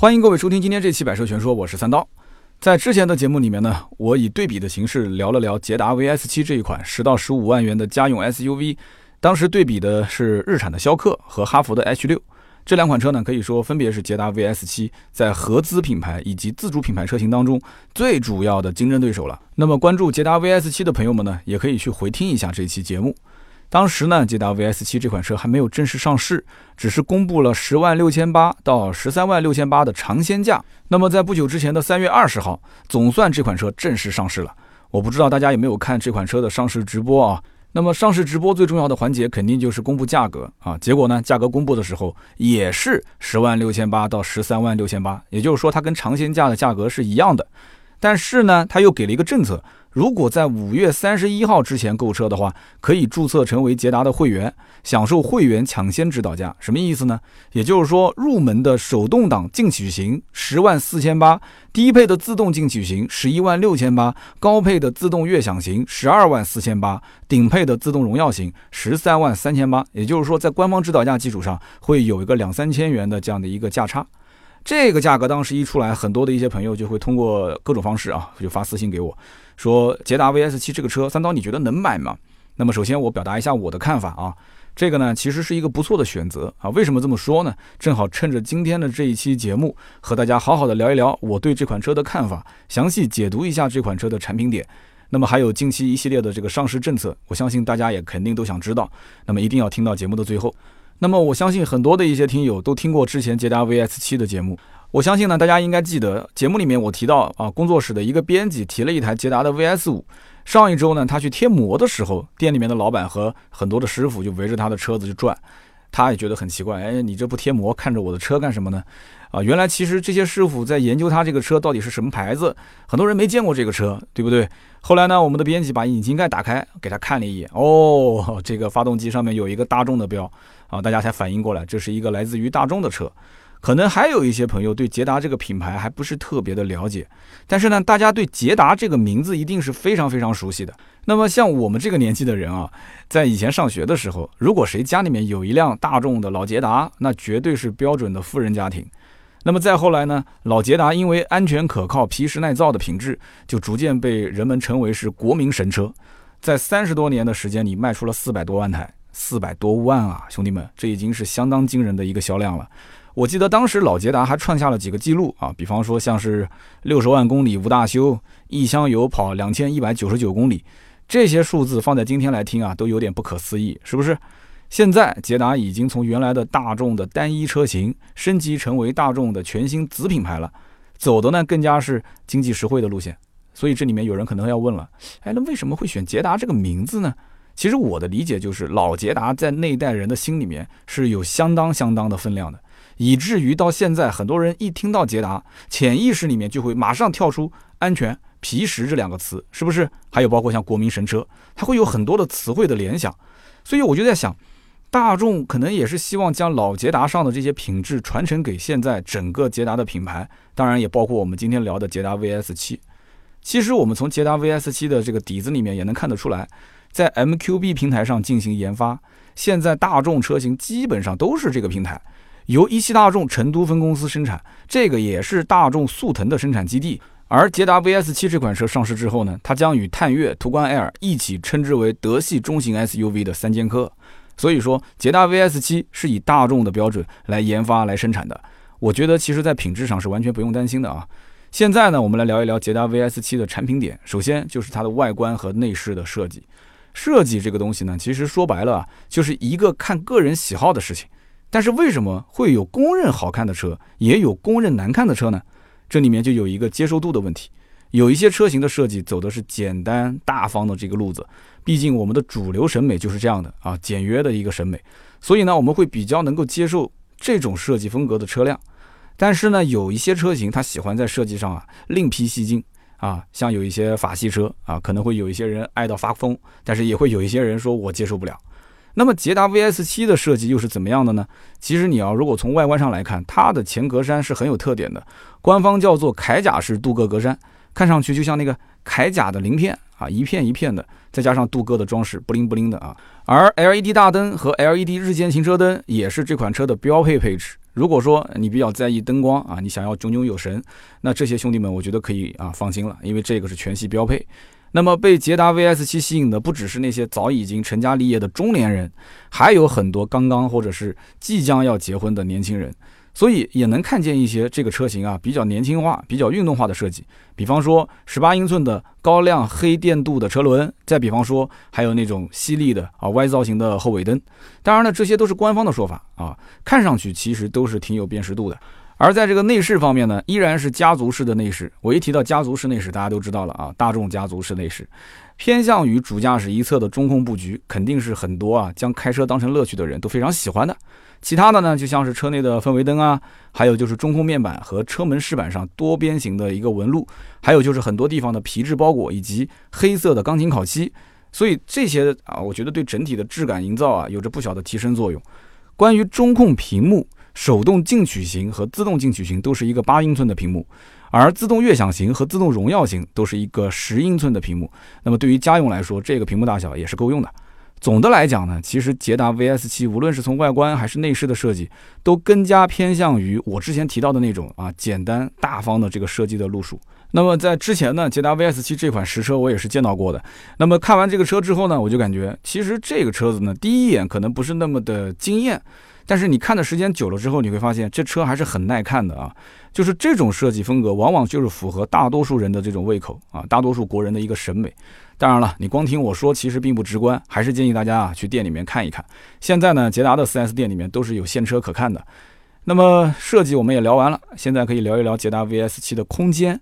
欢迎各位收听今天这期《百车全说》，我是三刀。在之前的节目里面呢，我以对比的形式聊了聊捷达 VS 七这一款十到十五万元的家用 SUV，当时对比的是日产的逍客和哈弗的 H 六这两款车呢，可以说分别是捷达 VS 七在合资品牌以及自主品牌车型当中最主要的竞争对手了。那么关注捷达 VS 七的朋友们呢，也可以去回听一下这期节目。当时呢，捷达 VS 七这款车还没有正式上市，只是公布了十万六千八到十三万六千八的尝鲜价。那么在不久之前的三月二十号，总算这款车正式上市了。我不知道大家有没有看这款车的上市直播啊？那么上市直播最重要的环节肯定就是公布价格啊。结果呢，价格公布的时候也是十万六千八到十三万六千八，也就是说它跟尝鲜价的价格是一样的。但是呢，他又给了一个政策。如果在五月三十一号之前购车的话，可以注册成为捷达的会员，享受会员抢先指导价。什么意思呢？也就是说，入门的手动挡进取型十万四千八，低配的自动进取型十一万六千八，高配的自动悦享型十二万四千八，顶配的自动荣耀型十三万三千八。也就是说，在官方指导价基础上，会有一个两三千元的这样的一个价差。这个价格当时一出来，很多的一些朋友就会通过各种方式啊，就发私信给我，说捷达 VS 七这个车，三刀你觉得能买吗？那么首先我表达一下我的看法啊，这个呢其实是一个不错的选择啊。为什么这么说呢？正好趁着今天的这一期节目，和大家好好的聊一聊我对这款车的看法，详细解读一下这款车的产品点。那么还有近期一系列的这个上市政策，我相信大家也肯定都想知道，那么一定要听到节目的最后。那么我相信很多的一些听友都听过之前捷达 VS 七的节目，我相信呢，大家应该记得节目里面我提到啊，工作室的一个编辑提了一台捷达的 VS 五，上一周呢，他去贴膜的时候，店里面的老板和很多的师傅就围着他的车子就转，他也觉得很奇怪，哎，你这不贴膜，看着我的车干什么呢？啊，原来其实这些师傅在研究他这个车到底是什么牌子，很多人没见过这个车，对不对？后来呢，我们的编辑把引擎盖打开，给他看了一眼，哦，这个发动机上面有一个大众的标，啊，大家才反应过来，这是一个来自于大众的车。可能还有一些朋友对捷达这个品牌还不是特别的了解，但是呢，大家对捷达这个名字一定是非常非常熟悉的。那么像我们这个年纪的人啊，在以前上学的时候，如果谁家里面有一辆大众的老捷达，那绝对是标准的富人家庭。那么再后来呢，老捷达因为安全可靠、皮实耐造的品质，就逐渐被人们称为是国民神车。在三十多年的时间里，卖出了四百多万台，四百多万啊，兄弟们，这已经是相当惊人的一个销量了。我记得当时老捷达还创下了几个记录啊，比方说像是六十万公里无大修，一箱油跑两千一百九十九公里，这些数字放在今天来听啊，都有点不可思议，是不是？现在捷达已经从原来的大众的单一车型升级成为大众的全新子品牌了，走的呢更加是经济实惠的路线。所以这里面有人可能要问了，哎，那为什么会选捷达这个名字呢？其实我的理解就是，老捷达在那一代人的心里面是有相当相当的分量的，以至于到现在很多人一听到捷达，潜意识里面就会马上跳出安全、皮实这两个词，是不是？还有包括像国民神车，它会有很多的词汇的联想。所以我就在想。大众可能也是希望将老捷达上的这些品质传承给现在整个捷达的品牌，当然也包括我们今天聊的捷达 VS 七。其实我们从捷达 VS 七的这个底子里面也能看得出来，在 MQB 平台上进行研发，现在大众车型基本上都是这个平台，由一汽大众成都分公司生产，这个也是大众速腾的生产基地。而捷达 VS 七这款车上市之后呢，它将与探岳、途观 L 一起称之为德系中型 SUV 的三剑客。所以说，捷达 VS 七是以大众的标准来研发、来生产的。我觉得，其实，在品质上是完全不用担心的啊。现在呢，我们来聊一聊捷达 VS 七的产品点。首先就是它的外观和内饰的设计。设计这个东西呢，其实说白了，就是一个看个人喜好的事情。但是为什么会有公认好看的车，也有公认难看的车呢？这里面就有一个接受度的问题。有一些车型的设计走的是简单大方的这个路子，毕竟我们的主流审美就是这样的啊，简约的一个审美，所以呢，我们会比较能够接受这种设计风格的车辆。但是呢，有一些车型它喜欢在设计上啊另辟蹊径啊，像有一些法系车啊，可能会有一些人爱到发疯，但是也会有一些人说我接受不了。那么捷达 VS 七的设计又是怎么样的呢？其实你要如果从外观上来看，它的前格栅是很有特点的，官方叫做铠甲式镀铬格栅。看上去就像那个铠甲的鳞片啊，一片一片的，再加上镀铬的装饰，不灵不灵的啊。而 LED 大灯和 LED 日间行车灯也是这款车的标配配置。如果说你比较在意灯光啊，你想要炯炯有神，那这些兄弟们我觉得可以啊放心了，因为这个是全系标配。那么被捷达 VS 七吸引的不只是那些早已经成家立业的中年人，还有很多刚刚或者是即将要结婚的年轻人。所以也能看见一些这个车型啊比较年轻化、比较运动化的设计，比方说十八英寸的高亮黑电镀的车轮，再比方说还有那种犀利的啊 Y 造型的后尾灯。当然了，这些都是官方的说法啊，看上去其实都是挺有辨识度的。而在这个内饰方面呢，依然是家族式的内饰。我一提到家族式内饰，大家都知道了啊，大众家族式内饰，偏向于主驾驶一侧的中控布局，肯定是很多啊将开车当成乐趣的人都非常喜欢的。其他的呢，就像是车内的氛围灯啊，还有就是中控面板和车门饰板上多边形的一个纹路，还有就是很多地方的皮质包裹以及黑色的钢琴烤漆，所以这些啊，我觉得对整体的质感营造啊，有着不小的提升作用。关于中控屏幕，手动进取型和自动进取型都是一个八英寸的屏幕，而自动悦享型和自动荣耀型都是一个十英寸的屏幕。那么对于家用来说，这个屏幕大小也是够用的。总的来讲呢，其实捷达 VS 七无论是从外观还是内饰的设计，都更加偏向于我之前提到的那种啊简单大方的这个设计的路数。那么在之前呢，捷达 VS 七这款实车我也是见到过的。那么看完这个车之后呢，我就感觉其实这个车子呢，第一眼可能不是那么的惊艳。但是你看的时间久了之后，你会发现这车还是很耐看的啊！就是这种设计风格，往往就是符合大多数人的这种胃口啊，大多数国人的一个审美。当然了，你光听我说，其实并不直观，还是建议大家啊去店里面看一看。现在呢，捷达的 4S 店里面都是有现车可看的。那么设计我们也聊完了，现在可以聊一聊捷达 VS7 的空间。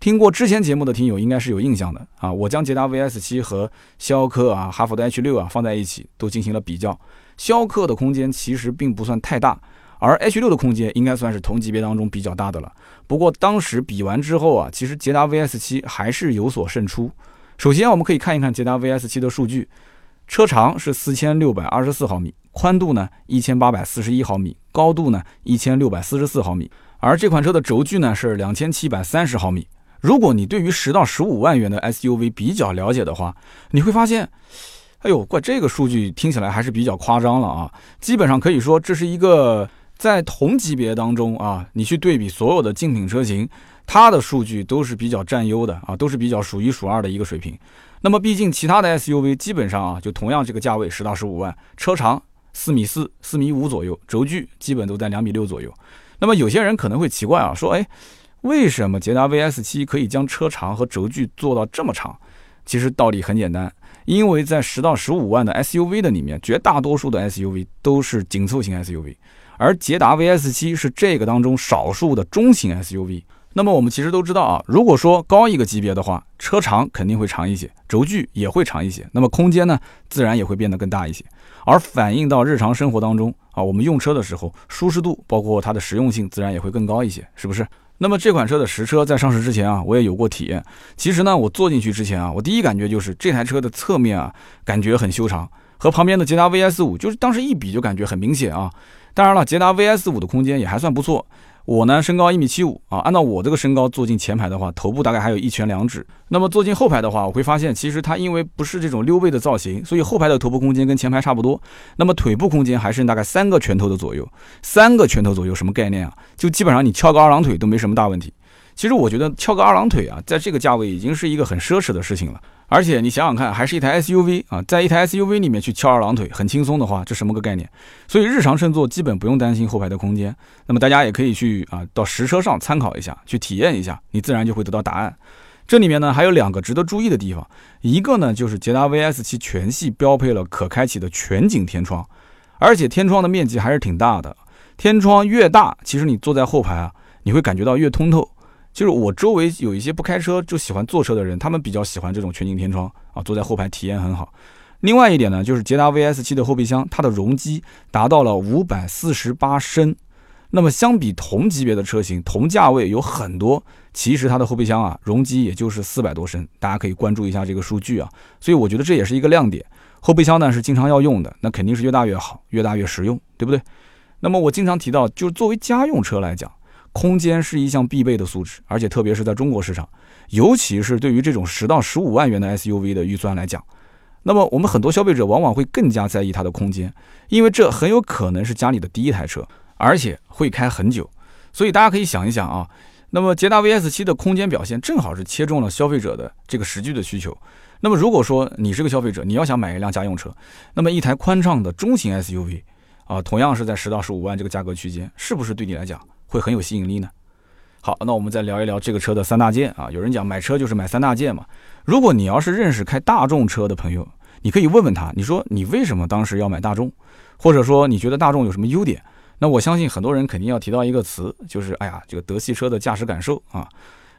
听过之前节目的听友应该是有印象的啊，我将捷达 VS7 和逍客啊、哈弗的 H6 啊放在一起，都进行了比较。逍客的空间其实并不算太大，而 H6 的空间应该算是同级别当中比较大的了。不过当时比完之后啊，其实捷达 VS7 还是有所胜出。首先我们可以看一看捷达 VS7 的数据，车长是四千六百二十四毫米，宽度呢一千八百四十一毫米，高度呢一千六百四十四毫米，而这款车的轴距呢是两千七百三十毫米。如果你对于十到十五万元的 SUV 比较了解的话，你会发现。哎呦，怪这个数据听起来还是比较夸张了啊！基本上可以说这是一个在同级别当中啊，你去对比所有的竞品车型，它的数据都是比较占优的啊，都是比较数一数二的一个水平。那么毕竟其他的 SUV 基本上啊，就同样这个价位十到十五万，车长四米四、四米五左右，轴距基本都在两米六左右。那么有些人可能会奇怪啊，说哎，为什么捷达 VS 七可以将车长和轴距做到这么长？其实道理很简单。因为在十到十五万的 SUV 的里面，绝大多数的 SUV 都是紧凑型 SUV，而捷达 VS 七是这个当中少数的中型 SUV。那么我们其实都知道啊，如果说高一个级别的话，车长肯定会长一些，轴距也会长一些，那么空间呢，自然也会变得更大一些。而反映到日常生活当中啊，我们用车的时候，舒适度包括它的实用性，自然也会更高一些，是不是？那么这款车的实车在上市之前啊，我也有过体验。其实呢，我坐进去之前啊，我第一感觉就是这台车的侧面啊，感觉很修长，和旁边的捷达 VS 五就是当时一比就感觉很明显啊。当然了，捷达 VS 五的空间也还算不错。我呢，身高一米七五啊，按照我这个身高坐进前排的话，头部大概还有一拳两指。那么坐进后排的话，我会发现其实它因为不是这种溜背的造型，所以后排的头部空间跟前排差不多。那么腿部空间还剩大概三个拳头的左右，三个拳头左右什么概念啊？就基本上你翘个二郎腿都没什么大问题。其实我觉得翘个二郎腿啊，在这个价位已经是一个很奢侈的事情了。而且你想想看，还是一台 SUV 啊，在一台 SUV 里面去翘二郎腿很轻松的话，这什么个概念？所以日常乘坐基本不用担心后排的空间。那么大家也可以去啊，到实车上参考一下，去体验一下，你自然就会得到答案。这里面呢还有两个值得注意的地方，一个呢就是捷达 VS 七全系标配了可开启的全景天窗，而且天窗的面积还是挺大的。天窗越大，其实你坐在后排啊，你会感觉到越通透。就是我周围有一些不开车就喜欢坐车的人，他们比较喜欢这种全景天窗啊，坐在后排体验很好。另外一点呢，就是捷达 VS 七的后备箱，它的容积达到了五百四十八升。那么相比同级别的车型，同价位有很多，其实它的后备箱啊，容积也就是四百多升。大家可以关注一下这个数据啊。所以我觉得这也是一个亮点。后备箱呢是经常要用的，那肯定是越大越好，越大越实用，对不对？那么我经常提到，就是作为家用车来讲。空间是一项必备的素质，而且特别是在中国市场，尤其是对于这种十到十五万元的 SUV 的预算来讲，那么我们很多消费者往往会更加在意它的空间，因为这很有可能是家里的第一台车。而且会开很久。所以大家可以想一想啊，那么捷达 VS 七的空间表现正好是切中了消费者的这个实际的需求。那么如果说你是个消费者，你要想买一辆家用车，那么一台宽敞的中型 SUV 啊，同样是在十到十五万这个价格区间，是不是对你来讲会很有吸引力呢？好，那我们再聊一聊这个车的三大件啊。有人讲买车就是买三大件嘛。如果你要是认识开大众车的朋友，你可以问问他，你说你为什么当时要买大众，或者说你觉得大众有什么优点？那我相信很多人肯定要提到一个词，就是哎呀，这个德系车的驾驶感受啊。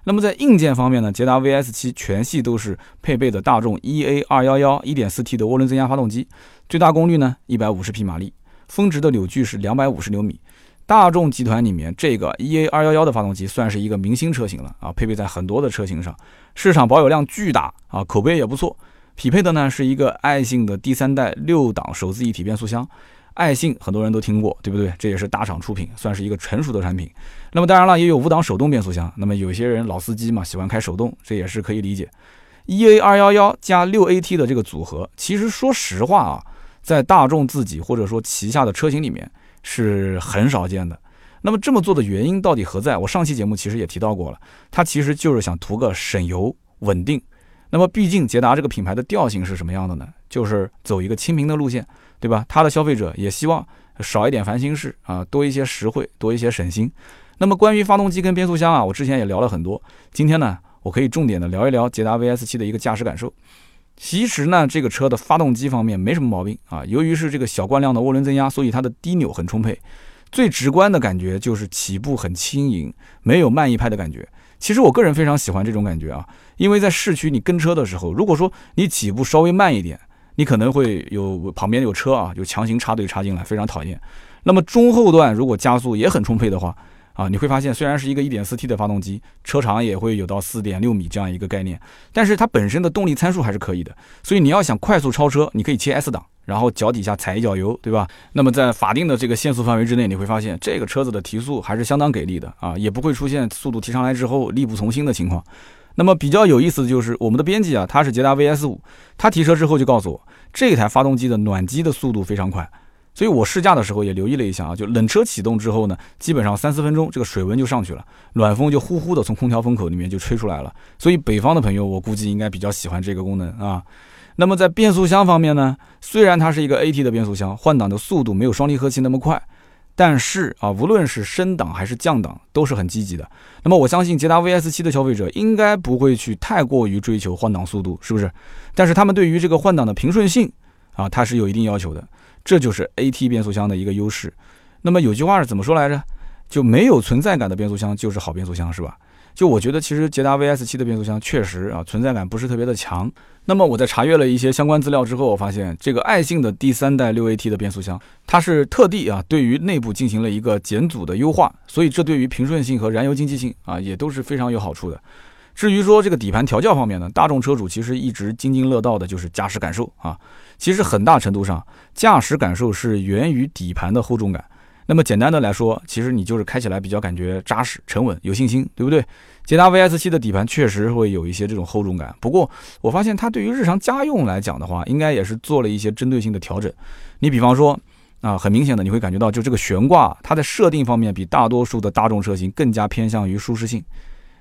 那么在硬件方面呢，捷达 VS 七全系都是配备的大众 EA 二幺幺 1.4T 的涡轮增压发动机，最大功率呢一百五十匹马力，峰值的扭矩是两百五十牛米。大众集团里面这个 EA 二幺幺的发动机算是一个明星车型了啊，配备在很多的车型上，市场保有量巨大啊，口碑也不错。匹配的呢是一个爱信的第三代六档手自一体变速箱。爱信很多人都听过，对不对？这也是大厂出品，算是一个成熟的产品。那么当然了，也有五档手动变速箱。那么有些人老司机嘛，喜欢开手动，这也是可以理解。EA 二幺幺加六 AT 的这个组合，其实说实话啊，在大众自己或者说旗下的车型里面是很少见的。那么这么做的原因到底何在？我上期节目其实也提到过了，它其实就是想图个省油稳定。那么毕竟捷达这个品牌的调性是什么样的呢？就是走一个亲民的路线。对吧？它的消费者也希望少一点烦心事啊，多一些实惠，多一些省心。那么关于发动机跟变速箱啊，我之前也聊了很多。今天呢，我可以重点的聊一聊捷达 VS 七的一个驾驶感受。其实呢，这个车的发动机方面没什么毛病啊。由于是这个小惯量的涡轮增压，所以它的低扭很充沛。最直观的感觉就是起步很轻盈，没有慢一拍的感觉。其实我个人非常喜欢这种感觉啊，因为在市区你跟车的时候，如果说你起步稍微慢一点。你可能会有旁边有车啊，就强行插队插进来，非常讨厌。那么中后段如果加速也很充沛的话，啊，你会发现虽然是一个 1.4T 的发动机，车长也会有到4.6米这样一个概念，但是它本身的动力参数还是可以的。所以你要想快速超车，你可以切 S 档，然后脚底下踩一脚油，对吧？那么在法定的这个限速范围之内，你会发现这个车子的提速还是相当给力的啊，也不会出现速度提上来之后力不从心的情况。那么比较有意思的就是我们的编辑啊，他是捷达 VS 五，他提车之后就告诉我，这台发动机的暖机的速度非常快，所以我试驾的时候也留意了一下啊，就冷车启动之后呢，基本上三四分钟这个水温就上去了，暖风就呼呼的从空调风口里面就吹出来了，所以北方的朋友我估计应该比较喜欢这个功能啊。那么在变速箱方面呢，虽然它是一个 AT 的变速箱，换挡的速度没有双离合器那么快。但是啊，无论是升档还是降档，都是很积极的。那么我相信捷达 VS 七的消费者应该不会去太过于追求换挡速度，是不是？但是他们对于这个换挡的平顺性啊，它是有一定要求的。这就是 AT 变速箱的一个优势。那么有句话是怎么说来着？就没有存在感的变速箱就是好变速箱，是吧？就我觉得，其实捷达 VS 七的变速箱确实啊存在感不是特别的强。那么我在查阅了一些相关资料之后，我发现这个爱信的第三代六 AT 的变速箱，它是特地啊对于内部进行了一个减阻的优化，所以这对于平顺性和燃油经济性啊也都是非常有好处的。至于说这个底盘调教方面呢，大众车主其实一直津津乐道的就是驾驶感受啊，其实很大程度上驾驶感受是源于底盘的厚重感。那么简单的来说，其实你就是开起来比较感觉扎实、沉稳、有信心，对不对？捷达 VS 七的底盘确实会有一些这种厚重感，不过我发现它对于日常家用来讲的话，应该也是做了一些针对性的调整。你比方说，啊，很明显的你会感觉到，就这个悬挂，它在设定方面比大多数的大众车型更加偏向于舒适性。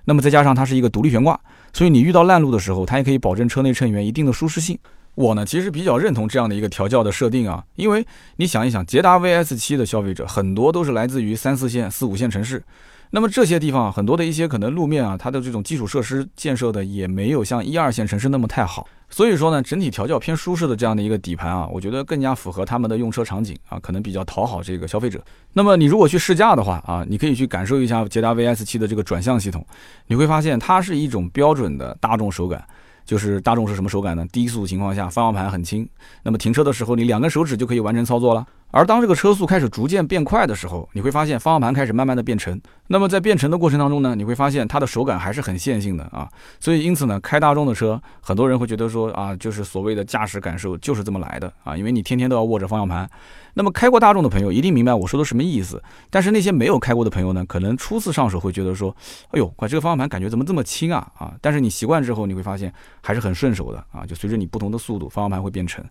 那么再加上它是一个独立悬挂，所以你遇到烂路的时候，它也可以保证车内乘员一定的舒适性。我呢，其实比较认同这样的一个调教的设定啊，因为你想一想，捷达 VS 七的消费者很多都是来自于三四线、四五线城市，那么这些地方啊很多的一些可能路面啊，它的这种基础设施建设的也没有像一二线城市那么太好，所以说呢，整体调教偏舒适的这样的一个底盘啊，我觉得更加符合他们的用车场景啊，可能比较讨好这个消费者。那么你如果去试驾的话啊，你可以去感受一下捷达 VS 七的这个转向系统，你会发现它是一种标准的大众手感。就是大众是什么手感呢？低速情况下，方向盘很轻，那么停车的时候，你两根手指就可以完成操作了。而当这个车速开始逐渐变快的时候，你会发现方向盘开始慢慢的变沉。那么在变沉的过程当中呢，你会发现它的手感还是很线性的啊。所以因此呢，开大众的车，很多人会觉得说啊，就是所谓的驾驶感受就是这么来的啊，因为你天天都要握着方向盘。那么开过大众的朋友一定明白我说的什么意思。但是那些没有开过的朋友呢，可能初次上手会觉得说，哎呦，这个方向盘感觉怎么这么轻啊啊！但是你习惯之后，你会发现还是很顺手的啊。就随着你不同的速度，方向盘会变沉。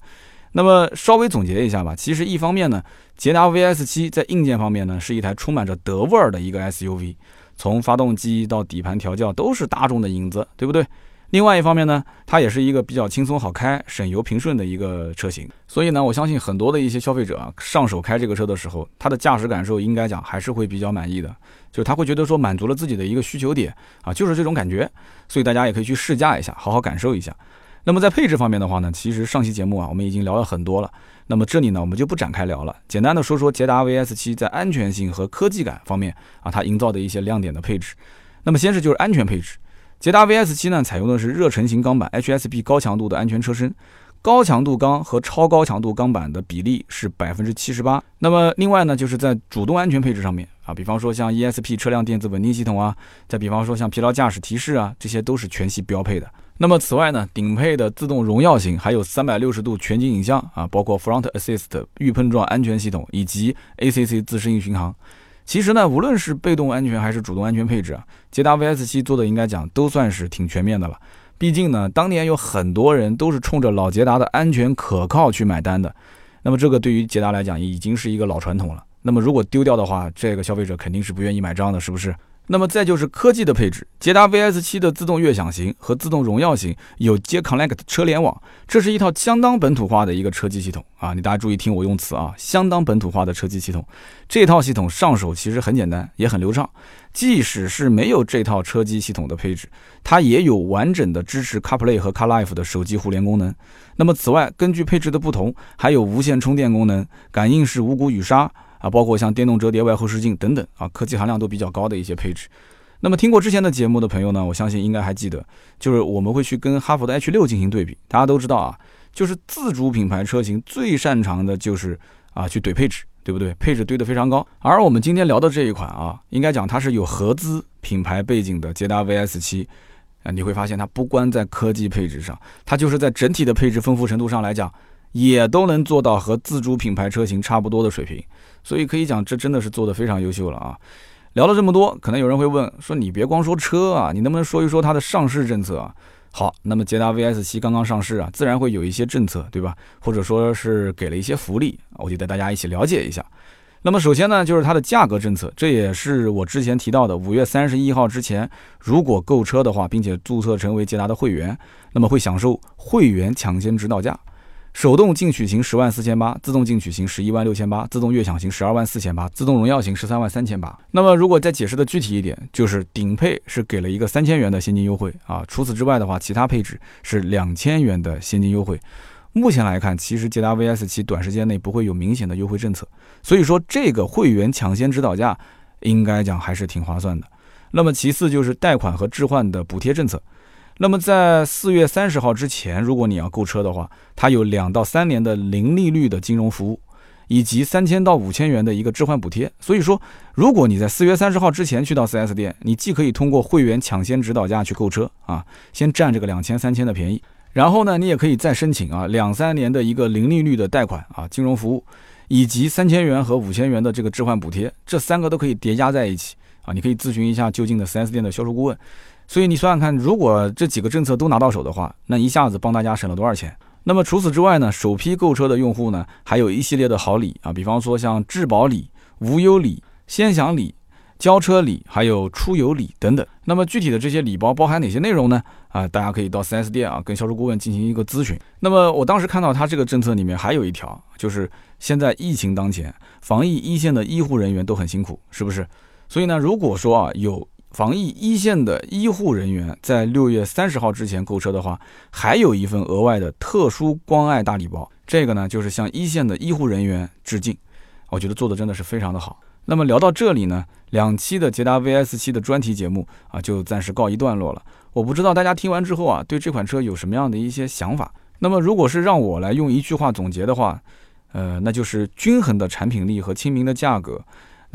那么稍微总结一下吧，其实一方面呢，捷达 VS 七在硬件方面呢是一台充满着德味儿的一个 SUV，从发动机到底盘调教都是大众的影子，对不对？另外一方面呢，它也是一个比较轻松好开、省油平顺的一个车型。所以呢，我相信很多的一些消费者啊，上手开这个车的时候，他的驾驶感受应该讲还是会比较满意的，就是他会觉得说满足了自己的一个需求点啊，就是这种感觉。所以大家也可以去试驾一下，好好感受一下。那么在配置方面的话呢，其实上期节目啊，我们已经聊了很多了。那么这里呢，我们就不展开聊了，简单的说说捷达 VS 七在安全性和科技感方面啊，它营造的一些亮点的配置。那么先是就是安全配置，捷达 VS 七呢，采用的是热成型钢板 HSP 高强度的安全车身，高强度钢和超高强度钢板的比例是百分之七十八。那么另外呢，就是在主动安全配置上面啊，比方说像 ESP 车辆电子稳定系统啊，再比方说像疲劳驾驶提示啊，这些都是全系标配的。那么此外呢，顶配的自动荣耀型还有三百六十度全景影像啊，包括 Front Assist 预碰撞安全系统以及 ACC 自适应巡航。其实呢，无论是被动安全还是主动安全配置啊，捷达 VS 七做的应该讲都算是挺全面的了。毕竟呢，当年有很多人都是冲着老捷达的安全可靠去买单的。那么这个对于捷达来讲已经是一个老传统了。那么如果丢掉的话，这个消费者肯定是不愿意买账的，是不是？那么再就是科技的配置，捷达 VS 七的自动悦享型和自动荣耀型有接 Connect 车联网，这是一套相当本土化的一个车机系统啊！你大家注意听我用词啊，相当本土化的车机系统。这套系统上手其实很简单，也很流畅。即使是没有这套车机系统的配置，它也有完整的支持 CarPlay 和 CarLife 的手机互联功能。那么此外，根据配置的不同，还有无线充电功能、感应式无骨雨刷。啊，包括像电动折叠外后视镜等等啊，科技含量都比较高的一些配置。那么听过之前的节目的朋友呢，我相信应该还记得，就是我们会去跟哈弗的 H 六进行对比。大家都知道啊，就是自主品牌车型最擅长的就是啊去怼配置，对不对？配置堆得非常高。而我们今天聊的这一款啊，应该讲它是有合资品牌背景的捷达 VS 七啊，你会发现它不光在科技配置上，它就是在整体的配置丰富程度上来讲，也都能做到和自主品牌车型差不多的水平。所以可以讲，这真的是做的非常优秀了啊！聊了这么多，可能有人会问说：“你别光说车啊，你能不能说一说它的上市政策啊？”好，那么捷达 VS 七刚刚上市啊，自然会有一些政策，对吧？或者说是给了一些福利，我就带大家一起了解一下。那么首先呢，就是它的价格政策，这也是我之前提到的，五月三十一号之前，如果购车的话，并且注册成为捷达的会员，那么会享受会员抢先指导价。手动进取型十万四千八，自动进取型十一万六千八，自动悦享型十二万四千八，自动荣耀型十三万三千八。那么如果再解释的具体一点，就是顶配是给了一个三千元的现金优惠啊，除此之外的话，其他配置是两千元的现金优惠。目前来看，其实捷达 VS 七短时间内不会有明显的优惠政策，所以说这个会员抢先指导价应该讲还是挺划算的。那么其次就是贷款和置换的补贴政策。那么在四月三十号之前，如果你要购车的话，它有两到三年的零利率的金融服务，以及三千到五千元的一个置换补贴。所以说，如果你在四月三十号之前去到 4S 店，你既可以通过会员抢先指导价去购车啊，先占这个两千三千的便宜，然后呢，你也可以再申请啊两三年的一个零利率的贷款啊金融服务，以及三千元和五千元的这个置换补贴，这三个都可以叠加在一起啊，你可以咨询一下就近的 4S 店的销售顾问。所以你算算看，如果这几个政策都拿到手的话，那一下子帮大家省了多少钱？那么除此之外呢，首批购车的用户呢，还有一系列的好礼啊，比方说像质保礼、无忧礼、先享礼、交车礼，还有出游礼等等。那么具体的这些礼包包含哪些内容呢？啊，大家可以到 4S 店啊，跟销售顾问进行一个咨询。那么我当时看到他这个政策里面还有一条，就是现在疫情当前，防疫一线的医护人员都很辛苦，是不是？所以呢，如果说啊有防疫一线的医护人员在六月三十号之前购车的话，还有一份额外的特殊关爱大礼包。这个呢，就是向一线的医护人员致敬。我觉得做的真的是非常的好。那么聊到这里呢，两期的捷达 VS 七的专题节目啊，就暂时告一段落了。我不知道大家听完之后啊，对这款车有什么样的一些想法。那么如果是让我来用一句话总结的话，呃，那就是均衡的产品力和亲民的价格。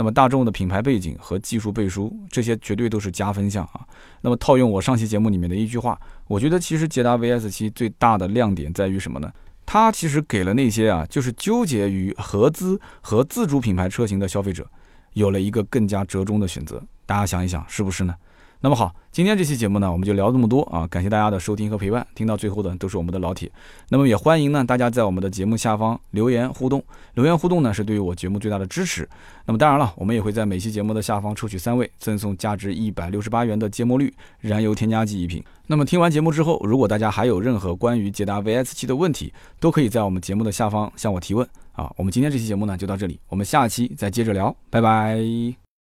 那么大众的品牌背景和技术背书，这些绝对都是加分项啊。那么套用我上期节目里面的一句话，我觉得其实捷达 VS 七最大的亮点在于什么呢？它其实给了那些啊，就是纠结于合资和自主品牌车型的消费者，有了一个更加折中的选择。大家想一想，是不是呢？那么好，今天这期节目呢，我们就聊这么多啊！感谢大家的收听和陪伴，听到最后的都是我们的老铁。那么也欢迎呢大家在我们的节目下方留言互动，留言互动呢是对于我节目最大的支持。那么当然了，我们也会在每期节目的下方抽取三位，赠送价值一百六十八元的芥末绿燃油添加剂一瓶。那么听完节目之后，如果大家还有任何关于捷达 VS 七的问题，都可以在我们节目的下方向我提问啊！我们今天这期节目呢就到这里，我们下期再接着聊，拜拜。